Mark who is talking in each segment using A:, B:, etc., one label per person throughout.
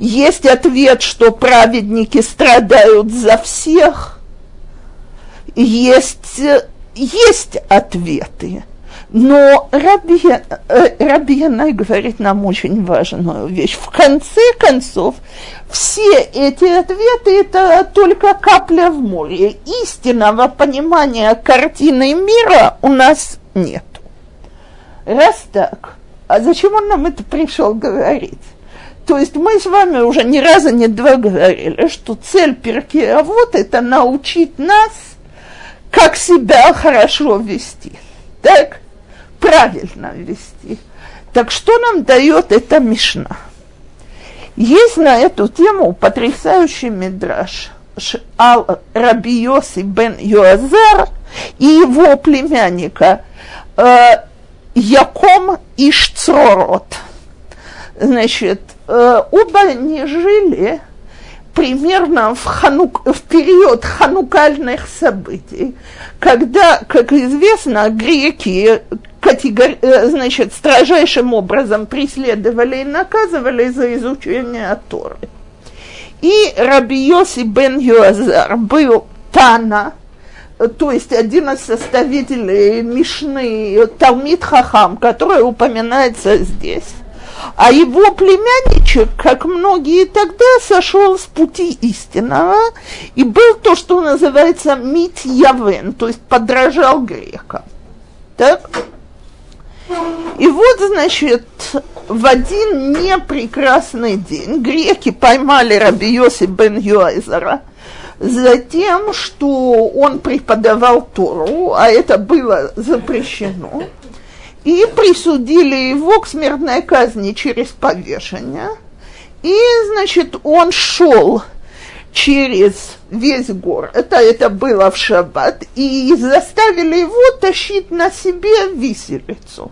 A: есть ответ, что праведники страдают за всех, есть, есть ответы. Но Раби, э, говорит нам очень важную вещь. В конце концов, все эти ответы – это только капля в море. Истинного понимания картины мира у нас нет. Раз так, а зачем он нам это пришел говорить? То есть мы с вами уже ни разу, ни два говорили, что цель перки а вот это научить нас, как себя хорошо вести. Так? правильно вести. Так что нам дает эта Мишна? Есть на эту тему потрясающий мидраж Ал Раби Йоси бен Юазар и его племянника э, Яком Ишцророт. Значит, оба они жили примерно в, ханук, в период ханукальных событий, когда, как известно, греки категори... Э, значит, строжайшим образом преследовали и наказывали за изучение Торы. И Раби Йоси бен Юазар был Тана, то есть один из составителей Мишны Талмит Хахам, который упоминается здесь. А его племянничек, как многие тогда, сошел с пути истинного и был то, что называется митьявен, то есть подражал грекам. Так? И вот, значит, в один непрекрасный день греки поймали Раби Йоси бен Юайзера за тем, что он преподавал Тору, а это было запрещено, и присудили его к смертной казни через повешение. И, значит, он шел через весь город, это, это было в шаббат, и заставили его тащить на себе виселицу.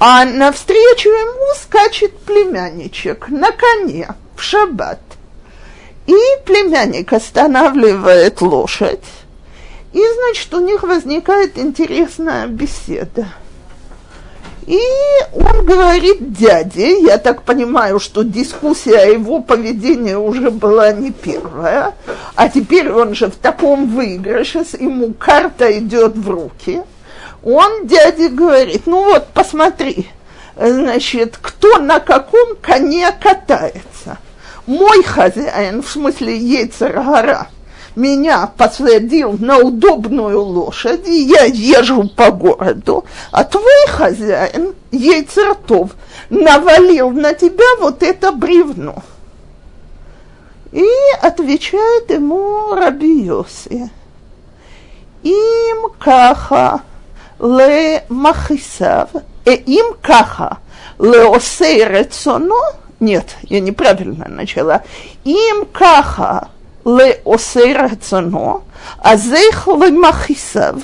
A: А навстречу ему скачет племянничек на коне в шаббат. И племянник останавливает лошадь. И, значит, у них возникает интересная беседа. И он говорит дяде, я так понимаю, что дискуссия о его поведении уже была не первая, а теперь он же в таком выигрыше, ему карта идет в руки – он дяде говорит, ну вот, посмотри, значит, кто на каком коне катается. Мой хозяин, в смысле Ейцер меня посадил на удобную лошадь, и я езжу по городу, а твой хозяин, яйцертов, навалил на тебя вот это бревно. И отвечает ему Раби Йоси. Им каха ле махисав, э им каха ле осей рецоно, нет, я неправильно начала, им каха לעושי רצונו, אז איך למכיסיו.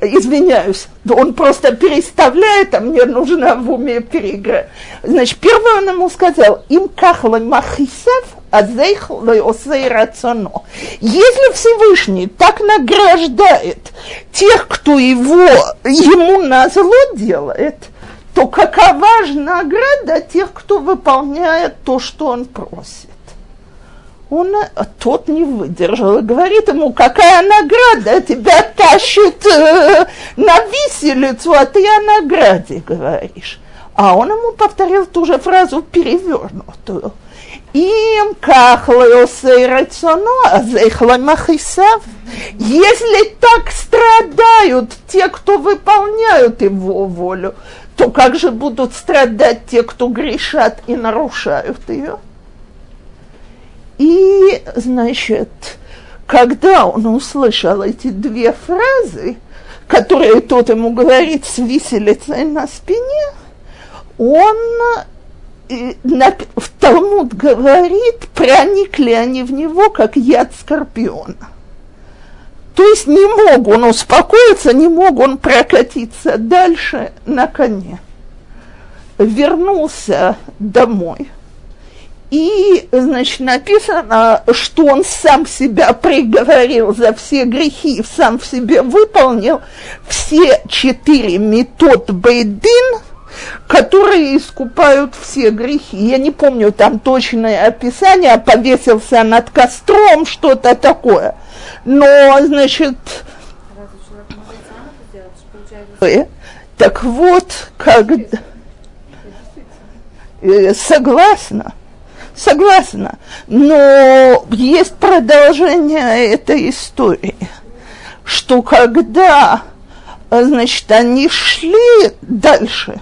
A: извиняюсь, он просто переставляет, а мне нужно в уме переиграть. Значит, первое он ему сказал, им кахла махисев, а рационо. Если Всевышний так награждает тех, кто его, ему на зло делает, то какова же награда тех, кто выполняет то, что он просит? Он, а тот не выдержал и говорит ему, какая награда, тебя тащит э, на виселицу, а ты о награде говоришь. А он ему повторил ту же фразу перевернутую. Им кахлеосей рацоно, а махисав. Если так страдают те, кто выполняют его волю, то как же будут страдать те, кто грешат и нарушают ее? И, значит, когда он услышал эти две фразы, которые тот ему говорит с виселицей на спине, он э, в Талмуд говорит, проникли они в него, как яд скорпиона. То есть не мог он успокоиться, не мог он прокатиться дальше на коне. Вернулся домой – и, значит, написано, что он сам себя приговорил за все грехи, сам в себе выполнил все четыре метод Бейдин, которые искупают все грехи. Я не помню там точное описание, повесился над костром, что-то такое. Но, значит, так вот, когда... Э, согласна, согласна, но есть продолжение этой истории, что когда, значит, они шли дальше,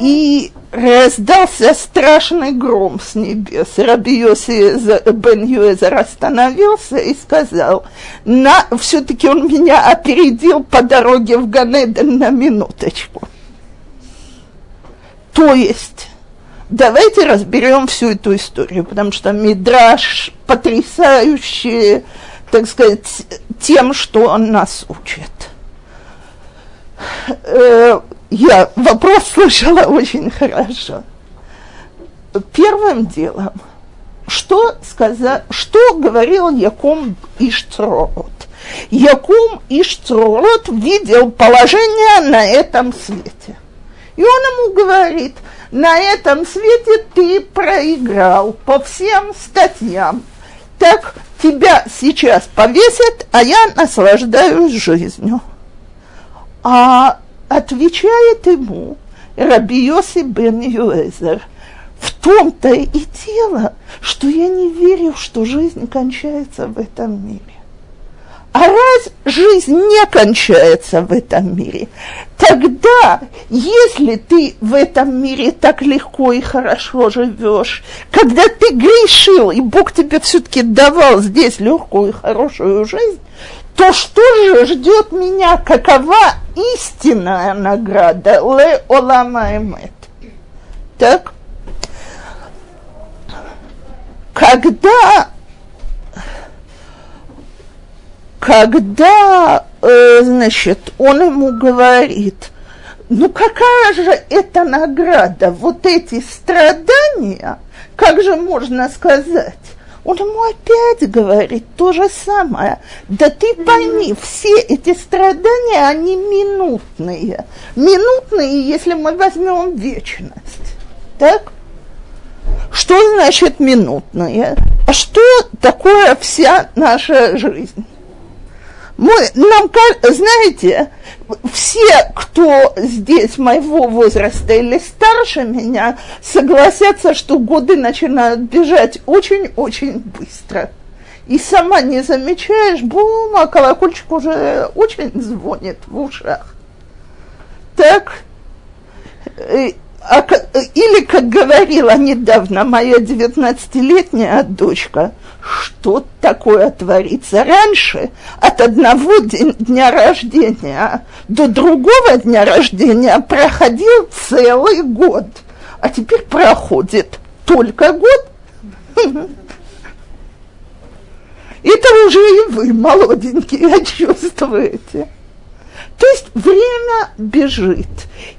A: и раздался страшный гром с небес. Раби Йоси бен Юэзер остановился и сказал, на, все-таки он меня опередил по дороге в Ганеден на минуточку. То есть, давайте разберем всю эту историю, потому что Мидраш потрясающий, так сказать, тем, что он нас учит. Я вопрос слышала очень хорошо. Первым делом, что, сказал, что говорил Яком Иштрот? Якум Иштрот видел положение на этом свете. И он ему говорит, на этом свете ты проиграл по всем статьям. Так тебя сейчас повесят, а я наслаждаюсь жизнью. А отвечает ему Раби Йоси бен Юэзер, в том-то и дело, что я не верю, что жизнь кончается в этом мире. А раз жизнь не кончается в этом мире, тогда, если ты в этом мире так легко и хорошо живешь, когда ты грешил, и Бог тебе все-таки давал здесь легкую и хорошую жизнь, то что же ждет меня, какова истинная награда? Ле олама эмет? Так? Когда когда, э, значит, он ему говорит, ну какая же это награда, вот эти страдания, как же можно сказать, он ему опять говорит то же самое. Да ты пойми, все эти страдания, они минутные. Минутные, если мы возьмем вечность. Так? Что значит минутные? А что такое вся наша жизнь? Мы, нам, знаете, все, кто здесь моего возраста или старше меня, согласятся, что годы начинают бежать очень-очень быстро. И сама не замечаешь, бум, а колокольчик уже очень звонит в ушах. Так, э, или, как говорила недавно моя 19-летняя дочка, что такое творится раньше, от одного дня рождения до другого дня рождения проходил целый год, а теперь проходит только год. Это уже и вы, молоденькие, чувствуете. То есть время бежит.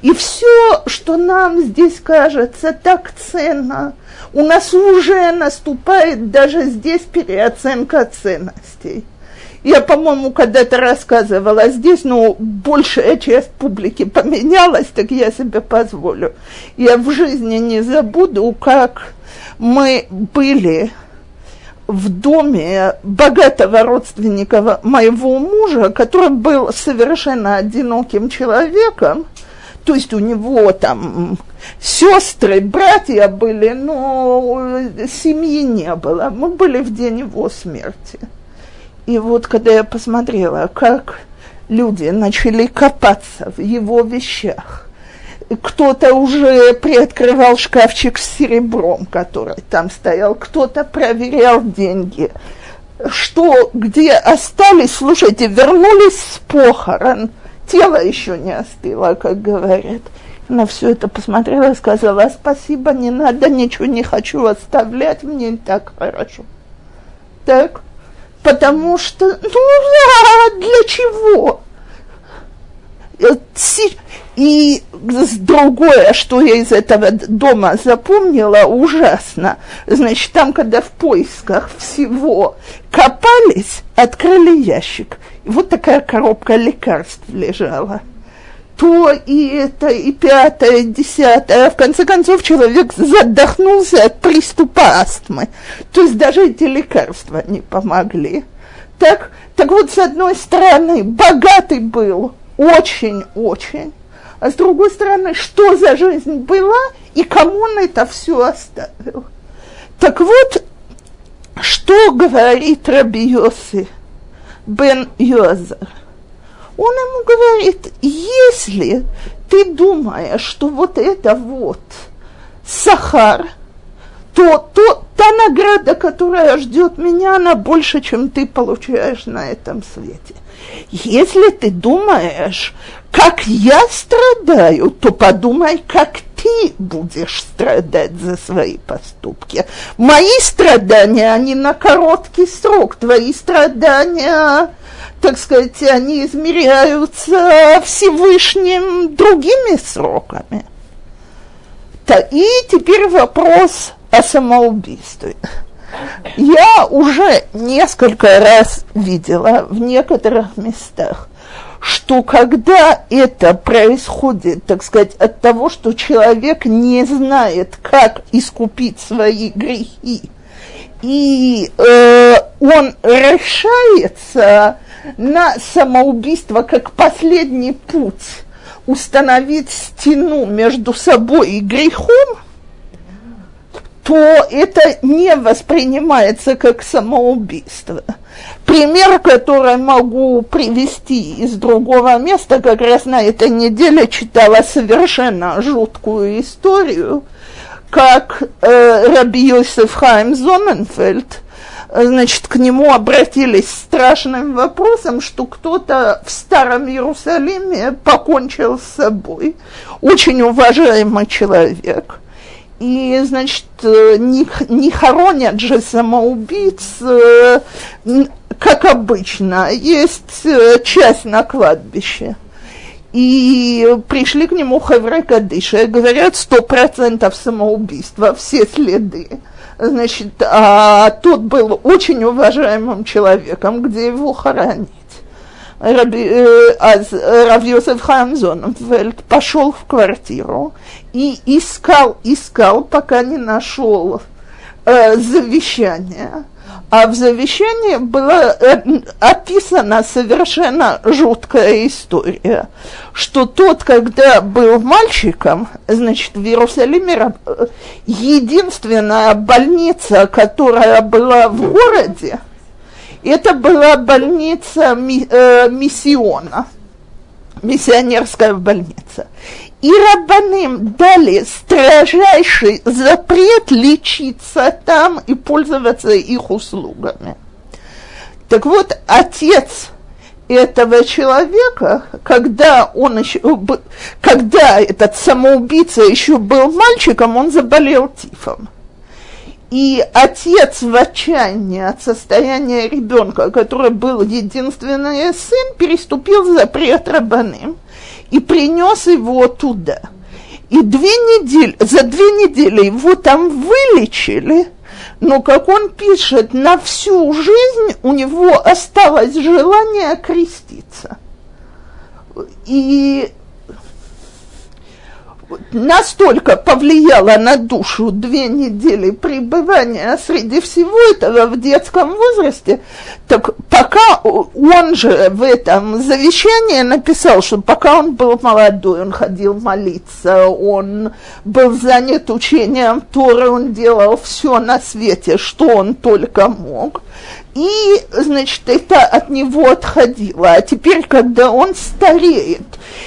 A: И все, что нам здесь кажется так ценно, у нас уже наступает даже здесь переоценка ценностей. Я, по-моему, когда-то рассказывала здесь, но большая часть публики поменялась, так я себе позволю. Я в жизни не забуду, как мы были в доме богатого родственника моего мужа, который был совершенно одиноким человеком, то есть у него там сестры, братья были, но семьи не было. Мы были в день его смерти. И вот когда я посмотрела, как люди начали копаться в его вещах, кто-то уже приоткрывал шкафчик с серебром, который там стоял, кто-то проверял деньги. Что, где остались, слушайте, вернулись с похорон, тело еще не остыло, как говорят. На все это посмотрела и сказала, спасибо, не надо, ничего не хочу оставлять, мне так хорошо. Так, потому что, ну да, для чего? Э, и другое, что я из этого дома запомнила, ужасно. Значит, там, когда в поисках всего копались, открыли ящик. И вот такая коробка лекарств лежала. то и это, и пятое, и десятое. А в конце концов человек задохнулся от приступа астмы. То есть даже эти лекарства не помогли. Так, так вот, с одной стороны, богатый был, очень-очень. А с другой стороны, что за жизнь была и кому он это все оставил. Так вот, что говорит Раби Йоси бен Йозер? Он ему говорит, если ты думаешь, что вот это вот сахар, то, то награда, которая ждет меня, она больше, чем ты получаешь на этом свете. Если ты думаешь, как я страдаю, то подумай, как ты будешь страдать за свои поступки. Мои страдания, они на короткий срок, твои страдания, так сказать, они измеряются Всевышним другими сроками. И теперь вопрос о самоубийстве. Я уже несколько раз видела в некоторых местах, что когда это происходит, так сказать, от того, что человек не знает, как искупить свои грехи, и э, он решается на самоубийство как последний путь установить стену между собой и грехом – то это не воспринимается как самоубийство. Пример, который могу привести из другого места, как раз на этой неделе читала совершенно жуткую историю, как э, Раби Йосеф Хайм Зоненфельд, значит, к нему обратились с страшным вопросом, что кто-то в Старом Иерусалиме покончил с собой. Очень уважаемый человек – и, значит, не, не хоронят же самоубийц, э, как обычно, есть э, часть на кладбище. И пришли к нему Хевре Кадыша говорят, сто процентов самоубийства, все следы. Значит, а тот был очень уважаемым человеком, где его хоронить. Йосеф Хамзонфельд пошел в квартиру и искал, искал, пока не нашел э, завещание. А в завещании была э, описана совершенно жуткая история, что тот, когда был мальчиком, значит, в Иерусалиме э, единственная больница, которая была в городе, это была больница э, миссиона, миссионерская больница. И рабаным дали строжайший запрет лечиться там и пользоваться их услугами. Так вот, отец этого человека, когда он еще, когда этот самоубийца еще был мальчиком, он заболел тифом. И отец в отчаянии от состояния ребенка, который был единственный сын, переступил запрет рабаным и принес его туда. И две недели, за две недели его там вылечили, но, как он пишет, на всю жизнь у него осталось желание креститься. И настолько повлияло на душу две недели пребывания среди всего этого в детском возрасте, так пока он же в этом завещании написал, что пока он был молодой, он ходил молиться, он был занят учением Торы, он делал все на свете, что он только мог. И, значит, это от него отходило. А теперь, когда он стареет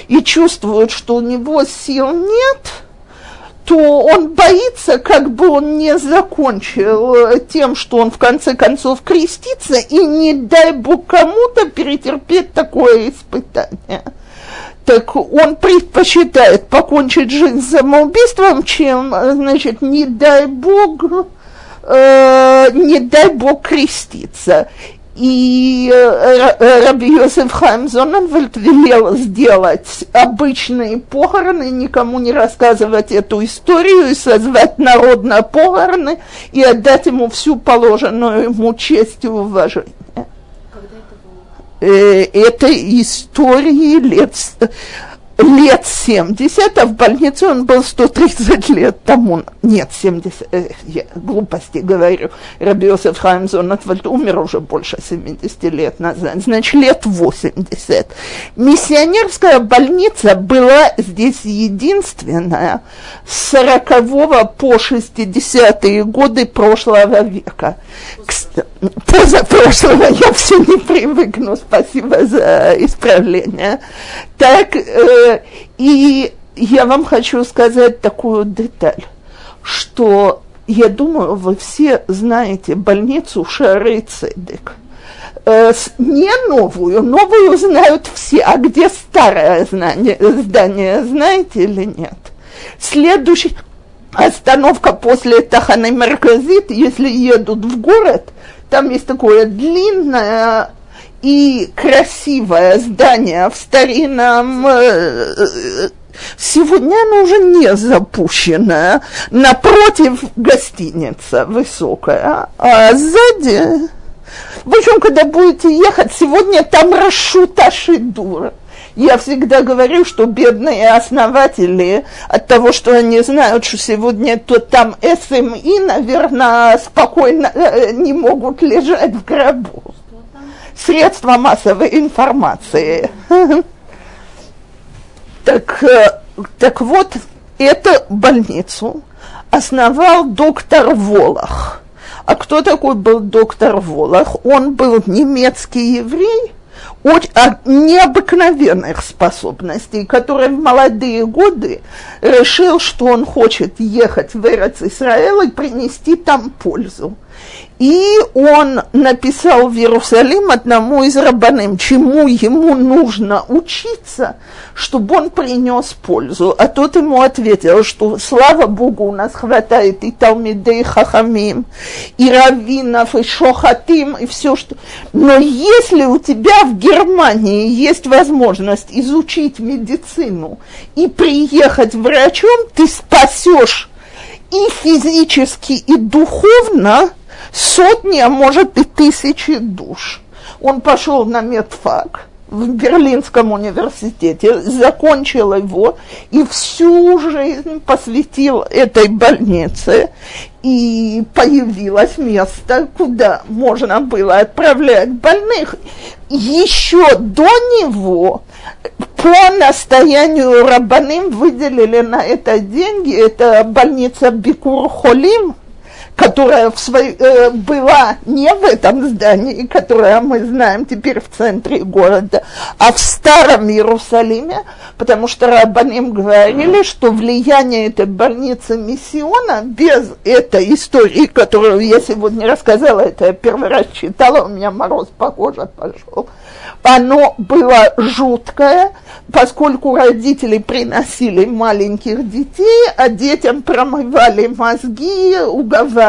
A: и чувствует, что у него сил нет, то он боится, как бы он не закончил тем, что он в конце концов крестится, и не дай бог кому-то перетерпеть такое испытание. Так он предпочитает покончить жизнь самоубийством, чем, значит, не дай бог, э, не дай бог креститься. И э, Раби Йосеф Хайм Зоненвельд велел сделать обычные похороны, никому не рассказывать эту историю, и созвать народ на похороны, и отдать ему всю положенную ему честь и уважение. Когда это было? Э, это истории лет лет 70, а в больнице он был 130 лет тому. Нет, 70, э, я глупости говорю. Рабиосеф Хайм Зонатвальд умер уже больше 70 лет назад, значит, лет 80. Миссионерская больница была здесь единственная с 40 по 60-е годы прошлого века. Позапрошлого я все не привыкну, спасибо за исправление. Так, э, и я вам хочу сказать такую деталь, что я думаю, вы все знаете больницу Шары Цедек. Э, не новую, новую знают все, а где старое знание, здание, знаете или нет? Следующий остановка после Таханы Марказит, если едут в город, там есть такое длинное и красивое здание в старинном... Э, сегодня оно уже не запущено. Напротив гостиница высокая, а сзади... В общем, когда будете ехать, сегодня там расшута шидура. Я всегда говорю, что бедные основатели от того, что они знают, что сегодня то там СМИ, наверное, спокойно э, не могут лежать в гробу средства массовой информации. Так, э, так вот, эту больницу основал доктор Волох. А кто такой был доктор Волох? Он был немецкий еврей, очень, а, необыкновенных способностей, который в молодые годы решил, что он хочет ехать в Эрец Исраэл и принести там пользу. И он написал в Иерусалим одному из рабаным, чему ему нужно учиться, чтобы он принес пользу. А тот ему ответил, что слава Богу, у нас хватает и Талмидей Хахамим, и Равинов, и Шохатим, и все, что... Но если у тебя в Германии есть возможность изучить медицину и приехать врачом, ты спасешь и физически, и духовно – сотни, а может и тысячи душ. Он пошел на медфак в Берлинском университете, закончил его и всю жизнь посвятил этой больнице. И появилось место, куда можно было отправлять больных. Еще до него по настоянию Рабаным выделили на это деньги. Это больница Бикур Холим – которая в свой, э, была не в этом здании, которое мы знаем теперь в центре города, а в старом Иерусалиме, потому что Рабаним говорили, что влияние этой больницы миссиона без этой истории, которую я сегодня рассказала, это я первый раз читала, у меня мороз по коже пошел, оно было жуткое, поскольку родители приносили маленьких детей, а детям промывали мозги, уговаривали,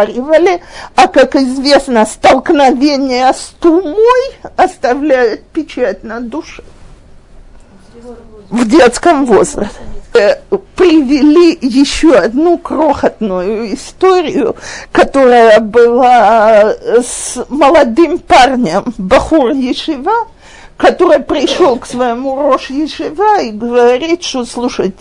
A: а, как известно, столкновение с тумой оставляет печать на душе. В детском возрасте. Э, привели еще одну крохотную историю, которая была с молодым парнем Бахур Ешива, который пришел к своему Рош Ешива и говорит, что, слушайте,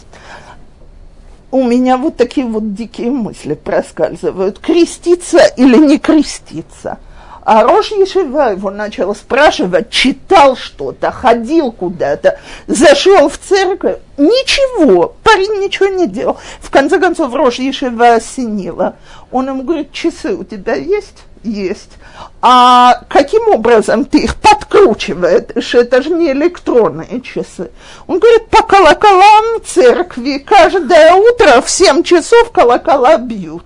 A: у меня вот такие вот дикие мысли проскальзывают, креститься или не креститься. А Рош Ешива его начал спрашивать, читал что-то, ходил куда-то, зашел в церковь. Ничего, парень ничего не делал. В конце концов, Рош Ешива осенила. Он ему говорит, часы у тебя есть? Есть. А каким образом ты их подкручиваешь? Это же не электронные часы. Он говорит, по колоколам церкви каждое утро в 7 часов колокола бьют.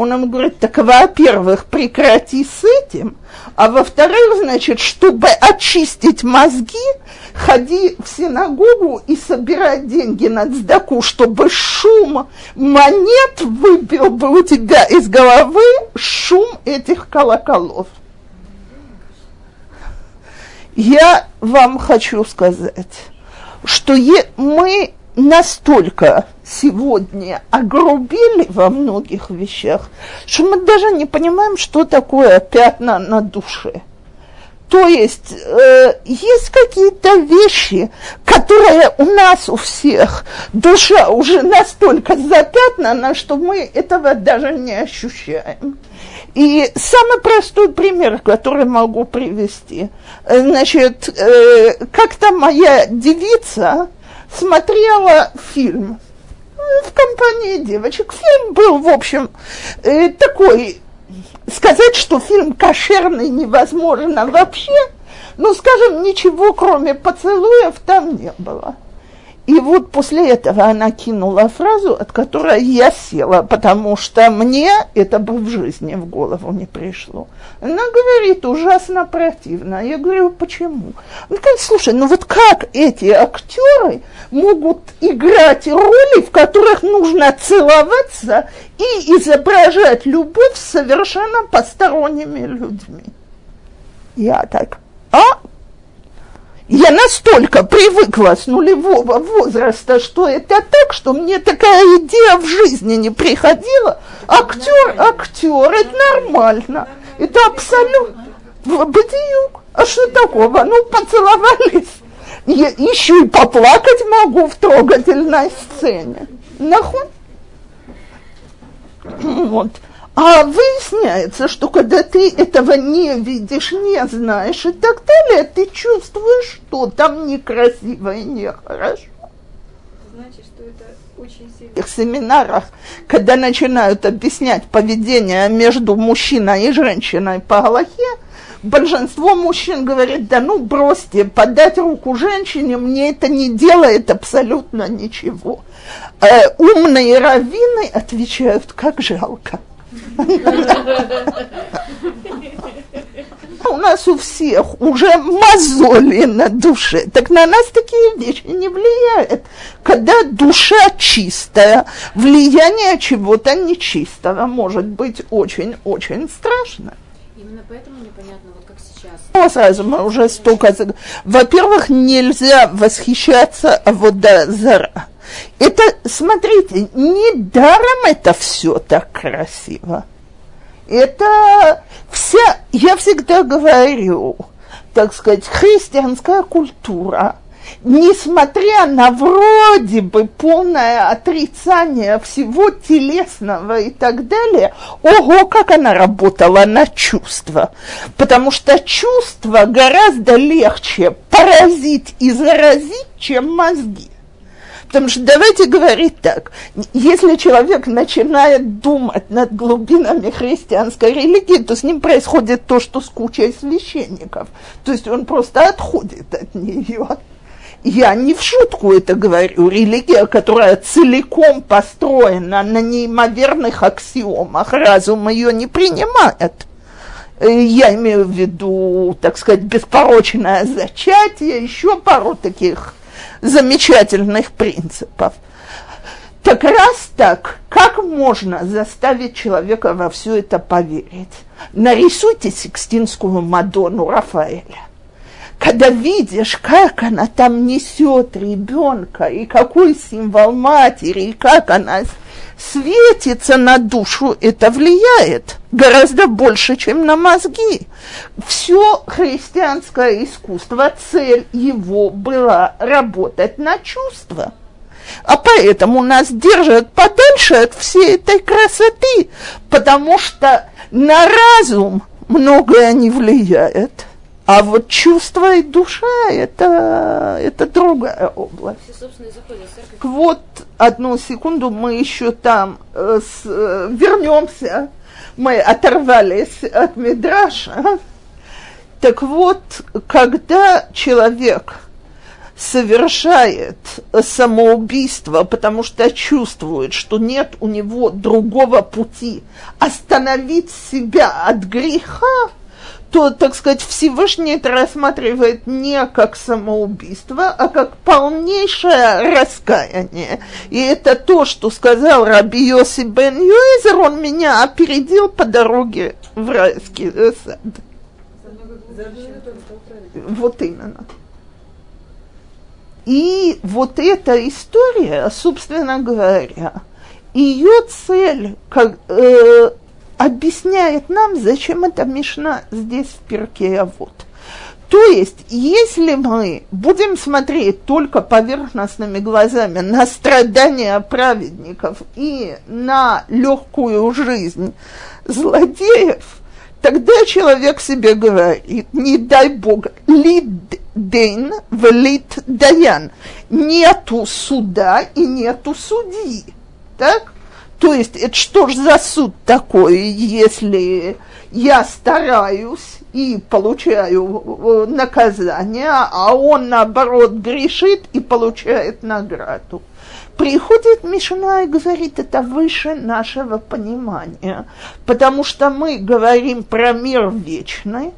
A: Он ему говорит, так, во-первых, прекрати с этим, а во-вторых, значит, чтобы очистить мозги, ходи в синагогу и собирай деньги на цдаку, чтобы шум монет выбил бы у тебя из головы шум этих колоколов. Я вам хочу сказать, что мы настолько сегодня огрубили во многих вещах, что мы даже не понимаем, что такое пятна на душе. То есть э, есть какие-то вещи, которые у нас у всех, душа уже настолько запятнана, что мы этого даже не ощущаем. И самый простой пример, который могу привести. Значит, э, как-то моя девица смотрела фильм в компании девочек. Фильм был, в общем, э, такой, сказать, что фильм кошерный невозможно вообще, ну, скажем, ничего кроме поцелуев там не было. И вот после этого она кинула фразу, от которой я села, потому что мне это бы в жизни в голову не пришло. Она говорит, ужасно противно. Я говорю, почему? Она говорит, слушай, ну вот как эти актеры могут играть роли, в которых нужно целоваться и изображать любовь с совершенно посторонними людьми? Я так, а я настолько привыкла с нулевого возраста, что это так, что мне такая идея в жизни не приходила. Актер, актер, это нормально. Это абсолютно... Бадиюк. А что такого? Ну, поцеловались. Я еще и поплакать могу в трогательной сцене. Нахуй. Вот. А выясняется, что когда ты этого не видишь, не знаешь и так далее, ты чувствуешь, что там некрасиво и нехорошо. Значит, что это очень сильно... В семинарах, когда начинают объяснять поведение между мужчиной и женщиной по Галахе, большинство мужчин говорит, да ну бросьте, подать руку женщине, мне это не делает абсолютно ничего. Э, умные раввины отвечают, как жалко. У нас у всех уже мозоли на душе. Так на нас такие вещи не влияют. Когда душа чистая, влияние чего-то нечистого может быть очень-очень страшно. Именно поэтому непонятно, вот как сейчас. Ну, сразу мы уже столько... Во-первых, нельзя восхищаться а вот да, зара. Это, смотрите, не даром это все так красиво. Это вся, я всегда говорю, так сказать, христианская культура, несмотря на вроде бы полное отрицание всего телесного и так далее, ого, как она работала на чувства. Потому что чувства гораздо легче поразить и заразить, чем мозги. Потому что давайте говорить так, если человек начинает думать над глубинами христианской религии, то с ним происходит то, что с кучей священников. То есть он просто отходит от нее. Я не в шутку это говорю. Религия, которая целиком построена на неимоверных аксиомах, разум ее не принимает. Э, я имею в виду, так сказать, беспорочное зачатие, еще пару таких замечательных принципов. Так раз так, как можно заставить человека во все это поверить? Нарисуйте Сикстинскую Мадонну Рафаэля. Когда видишь, как она там несет ребенка, и какой символ матери, и как она светится на душу, это влияет гораздо больше, чем на мозги. Все христианское искусство, цель его была работать на чувства. А поэтому нас держат подальше от всей этой красоты, потому что на разум многое не влияет. А вот чувство и душа это, это другая область. Вот одну секунду мы еще там э, с, э, вернемся. Мы оторвались от Мидраша. Так вот, когда человек совершает самоубийство, потому что чувствует, что нет у него другого пути остановить себя от греха, то, так сказать, Всевышний это рассматривает не как самоубийство, а как полнейшее раскаяние. И это то, что сказал Раби Йоси бен Юэзер, он меня опередил по дороге в райский сад. Вот именно. И вот эта история, собственно говоря, ее цель, как, э, объясняет нам, зачем эта Мишна здесь в перке а вот. То есть, если мы будем смотреть только поверхностными глазами на страдания праведников и на легкую жизнь злодеев, тогда человек себе говорит, не дай Бог, лид ден велит даян, нету суда и нету судьи, так? То есть, это что ж за суд такой, если я стараюсь и получаю э, наказание, а он, наоборот, грешит и получает награду. Приходит Мишна и говорит, это выше нашего понимания, потому что мы говорим про мир вечный,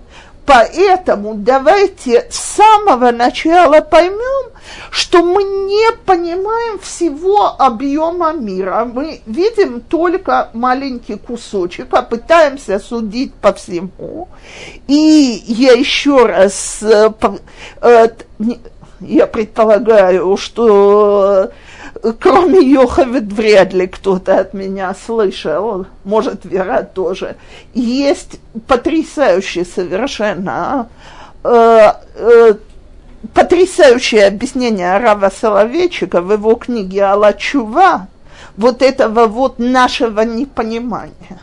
A: Поэтому давайте с самого начала поймем, что мы не понимаем всего объема мира. Мы видим только маленький кусочек, а пытаемся судить по всему. И я еще раз, э, э, я предполагаю, что кроме Йоховит вряд ли кто-то от меня слышал, может, Вера тоже. Есть потрясающее совершенно э, э, потрясающее объяснение Рава Соловейчика в его книге Алачува вот этого вот нашего непонимания.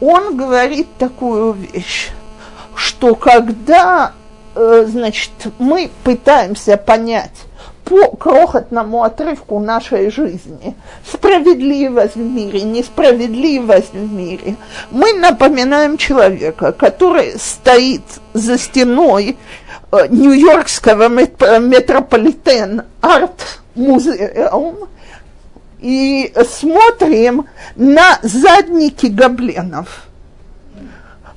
A: Он говорит такую вещь, что когда, э, значит, мы пытаемся понять, по крохотному отрывку нашей жизни, справедливость в мире, несправедливость в мире, мы напоминаем человека, который стоит за стеной э, Нью-Йоркского метрополитен арт-музеум и смотрим на задники гобленов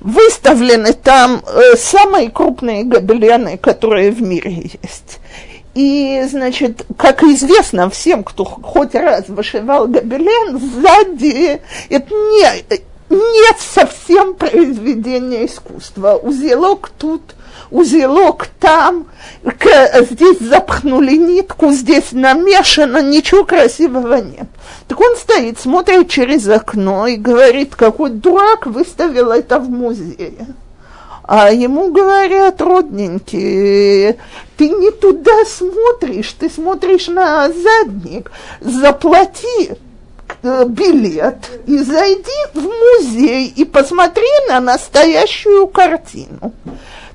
A: выставлены там э, самые крупные гобелены, которые в мире есть. И, значит, как известно всем, кто хоть раз вышивал гобелен, сзади это не, нет совсем произведения искусства. Узелок тут, узелок там, здесь запахнули нитку, здесь намешано, ничего красивого нет. Так он стоит, смотрит через окно и говорит, какой дурак выставил это в музее. А ему говорят, родненькие, ты не туда смотришь, ты смотришь на задник, заплати э, билет и зайди в музей и посмотри на настоящую картину.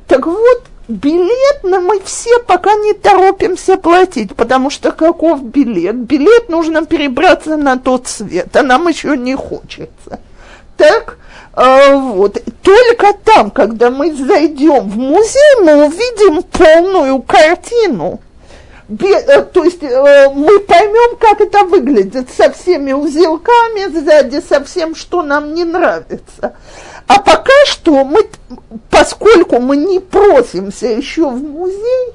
A: Так вот, билет на мы все пока не торопимся платить, потому что каков билет? Билет нужно перебраться на тот свет, а нам еще не хочется. Так, вот. Только там, когда мы зайдем в музей, мы увидим полную картину. Э, то есть э, мы поймем, как это выглядит со всеми узелками сзади, со всем, что нам не нравится. А пока что мы, поскольку мы не просимся еще в музей,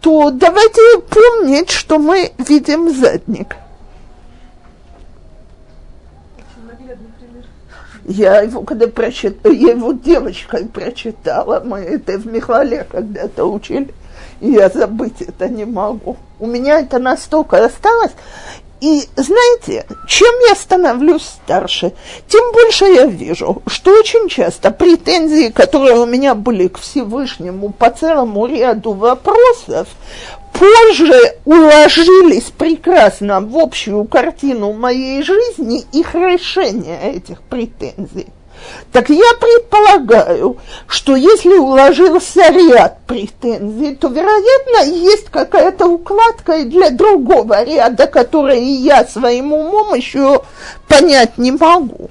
A: то давайте помнить, что мы видим задник. Я его, когда прочитала, я его девочкой прочитала, мы это в Михале когда-то учили, и я забыть это не могу. У меня это настолько осталось. И знаете, чем я становлюсь старше, тем больше я вижу, что очень часто претензии, которые у меня были к Всевышнему по целому ряду вопросов, позже уложились прекрасно в общую картину моей жизни их решения этих претензий. Так я предполагаю, что если уложился ряд претензий, то, вероятно, есть какая-то укладка и для другого ряда, который я своим умом еще понять не могу.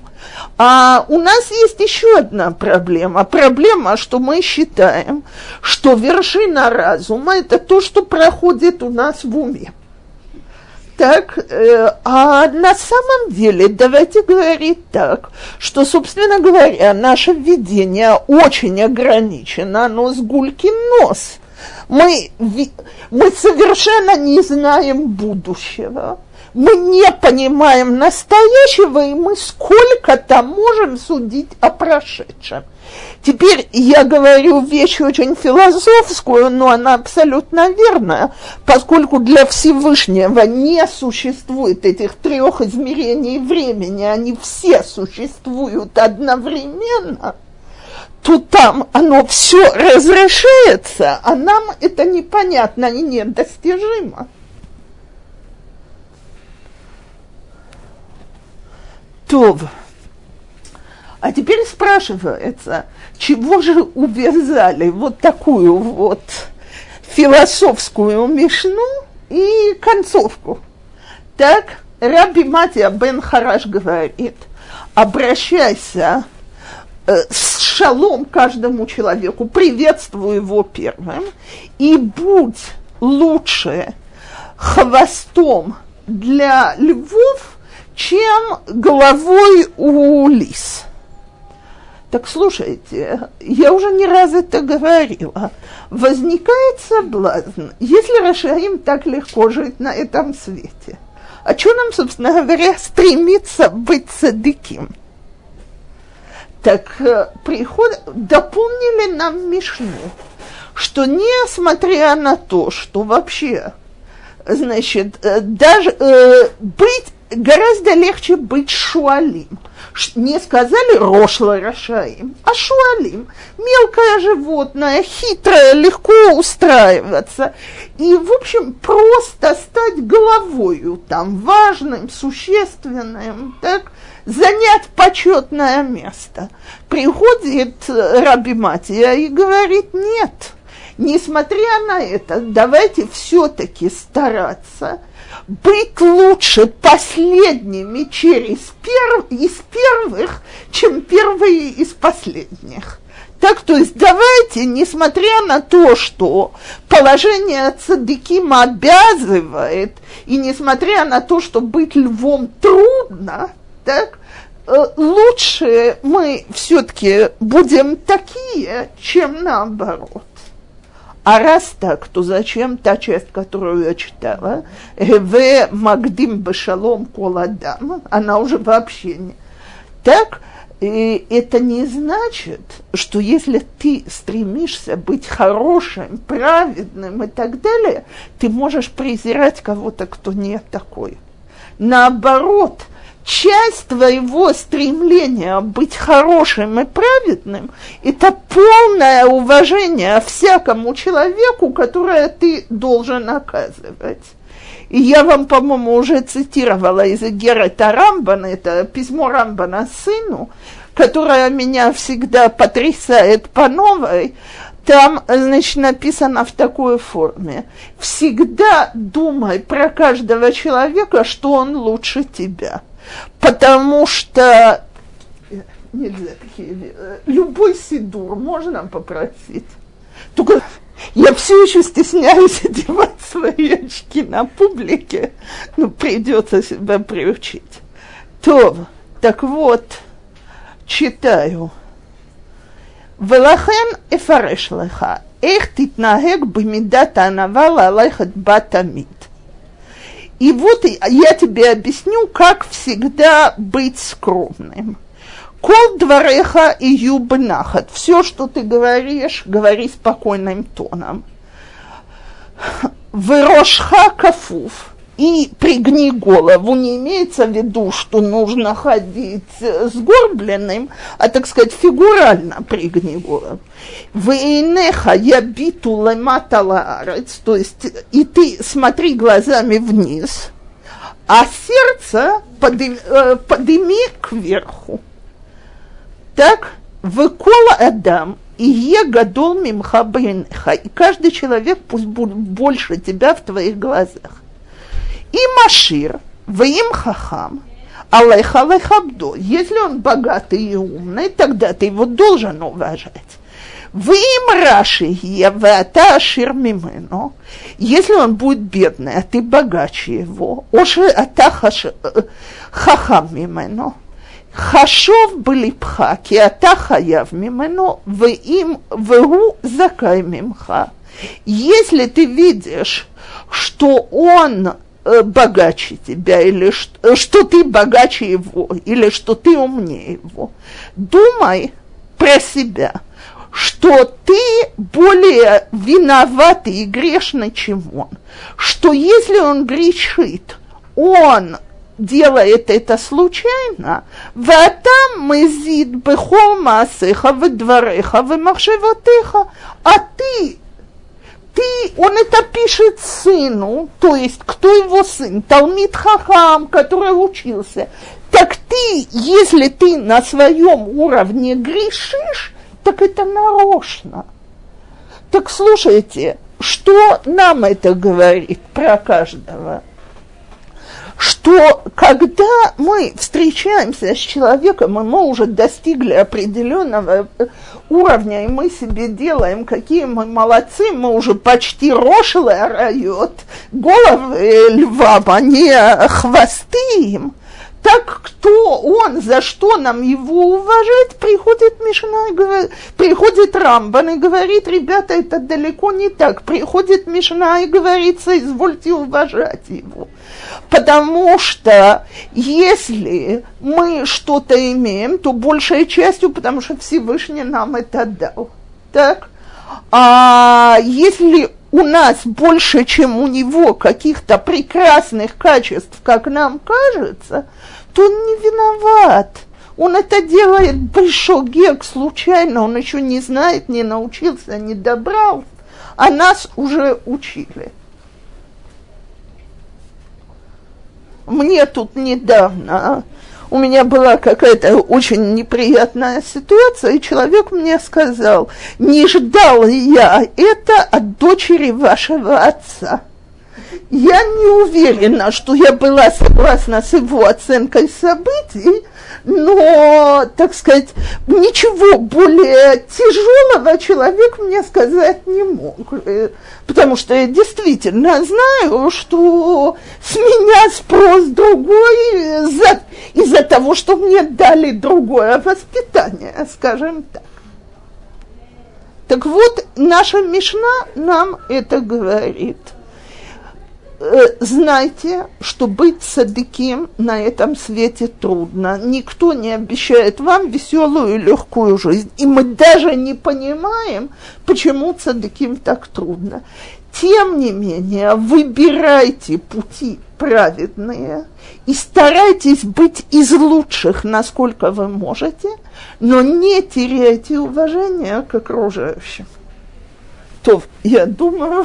A: А у нас есть еще одна проблема. Проблема, что мы считаем, что вершина разума – это то, что проходит у нас в уме. Так, э, а на самом деле, давайте говорить так, что, собственно говоря, наше введение очень ограничено, но с гулькин нос. Мы, мы совершенно не знаем будущего мы не понимаем настоящего, и мы сколько-то можем судить о прошедшем. Теперь я говорю вещь очень философскую, но она абсолютно верная, поскольку для Всевышнего не существует этих трех измерений времени, они все существуют одновременно, то там оно все разрешается, а нам это непонятно и недостижимо. То, а теперь спрашивается, чего же увязали вот такую вот философскую мишну и концовку? Так, Раби Матия бен Хараш говорит, обращайся э, с шалом каждому человеку, приветствуй его первым, и будь лучше хвостом для львов, чем головой у лис. Так слушайте, я уже не раз это говорила. Возникает соблазн, если Рашаим так легко жить на этом свете, а что нам, собственно говоря, стремиться быть садыким? Так э, приход, дополнили нам Мишну, что несмотря на то, что вообще, значит, э, даже э, быть гораздо легче быть шуалим. Не сказали рошло рашаим, а шуалим. Мелкое животное, хитрое, легко устраиваться. И, в общем, просто стать головою там, важным, существенным, так, занять почетное место. Приходит Раби Матия и говорит, нет, несмотря на это, давайте все-таки стараться – быть лучше последними через перв, из первых, чем первые из последних. Так, то есть давайте, несмотря на то, что положение цадыкима обязывает, и несмотря на то, что быть львом трудно, так, э, лучше мы все-таки будем такие, чем наоборот. А раз так, то зачем та часть, которую я читала, в Магдим Бешалом Коладам, она уже вообще не... Так, и это не значит, что если ты стремишься быть хорошим, праведным и так далее, ты можешь презирать кого-то, кто не такой. Наоборот – часть твоего стремления быть хорошим и праведным – это полное уважение всякому человеку, которое ты должен оказывать. И я вам, по-моему, уже цитировала из Герета Рамбана, это письмо Рамбана сыну, которое меня всегда потрясает по новой, там, значит, написано в такой форме. Всегда думай про каждого человека, что он лучше тебя – Потому что нельзя такие Любой сидур можно нам попросить. Только я все еще стесняюсь одевать свои очки на публике, но придется себя приучить. То, так вот, читаю. Велахен эфареш леха, эх титнагек бимидат анавала алайхат батамит и вот я тебе объясню, как всегда быть скромным. Кол двореха и юбнахат. Все, что ты говоришь, говори спокойным тоном. Вырошха кафуф и пригни голову, не имеется в виду, что нужно ходить сгорбленным, а, так сказать, фигурально пригни голову. Вейнеха лемата лаарец, то есть и ты смотри глазами вниз, а сердце подыми, э, подыми кверху. Так, выкола Адам, и е гадол мимха и каждый человек пусть будет больше тебя в твоих глазах. И машир в им Хахам, Алейх Алейх Если он богатый и умный, тогда ты его должен уважать. В им Раши Евата Ашир Мимену. Если он будет бедный, а ты богаче его, Оши Ата э, Хахам Мимену. Хашов блипха, ки ата хаяв мимено, в им вегу закай мимха. Если ты видишь, что он богаче тебя, или что, э, что ты богаче его, или что ты умнее его. Думай про себя, что ты более виноватый и грешный, чем он. Что если он грешит, он делает это случайно, «Ватам мезид бехол маасеха в вемахшевотеха», а ты ты, он это пишет сыну, то есть кто его сын, Талмит Хахам, который учился. Так ты, если ты на своем уровне грешишь, так это нарочно. Так слушайте, что нам это говорит про каждого? Что когда мы встречаемся с человеком, и мы уже достигли определенного уровня, и мы себе делаем, какие мы молодцы, мы уже почти рошлый райот, головы льва, а не хвосты им, так кто он, за что нам его уважать, приходит Мишна, приходит Рамбан и говорит, ребята, это далеко не так. Приходит Мишна и говорит, извольте уважать его. Потому что если мы что-то имеем, то большей частью, потому что Всевышний нам это дал. Так? А если у нас больше, чем у него каких-то прекрасных качеств, как нам кажется, то он не виноват. Он это делает большой гек случайно, он еще не знает, не научился, не добрал, а нас уже учили. Мне тут недавно у меня была какая-то очень неприятная ситуация, и человек мне сказал, не ждал я это от дочери вашего отца. Я не уверена, что я была согласна с его оценкой событий, но, так сказать, ничего более тяжелого человек мне сказать не мог, э, потому что я действительно знаю, что с меня спрос другой из-за, из того, что мне дали другое воспитание, скажем так. Так вот, наша Мишна нам это говорит – знайте, что быть садыким на этом свете трудно. Никто не обещает вам веселую и легкую жизнь. И мы даже не понимаем, почему садыким так трудно. Тем не менее, выбирайте пути праведные и старайтесь быть из лучших, насколько вы можете, но не теряйте уважения к окружающим. То, я думаю,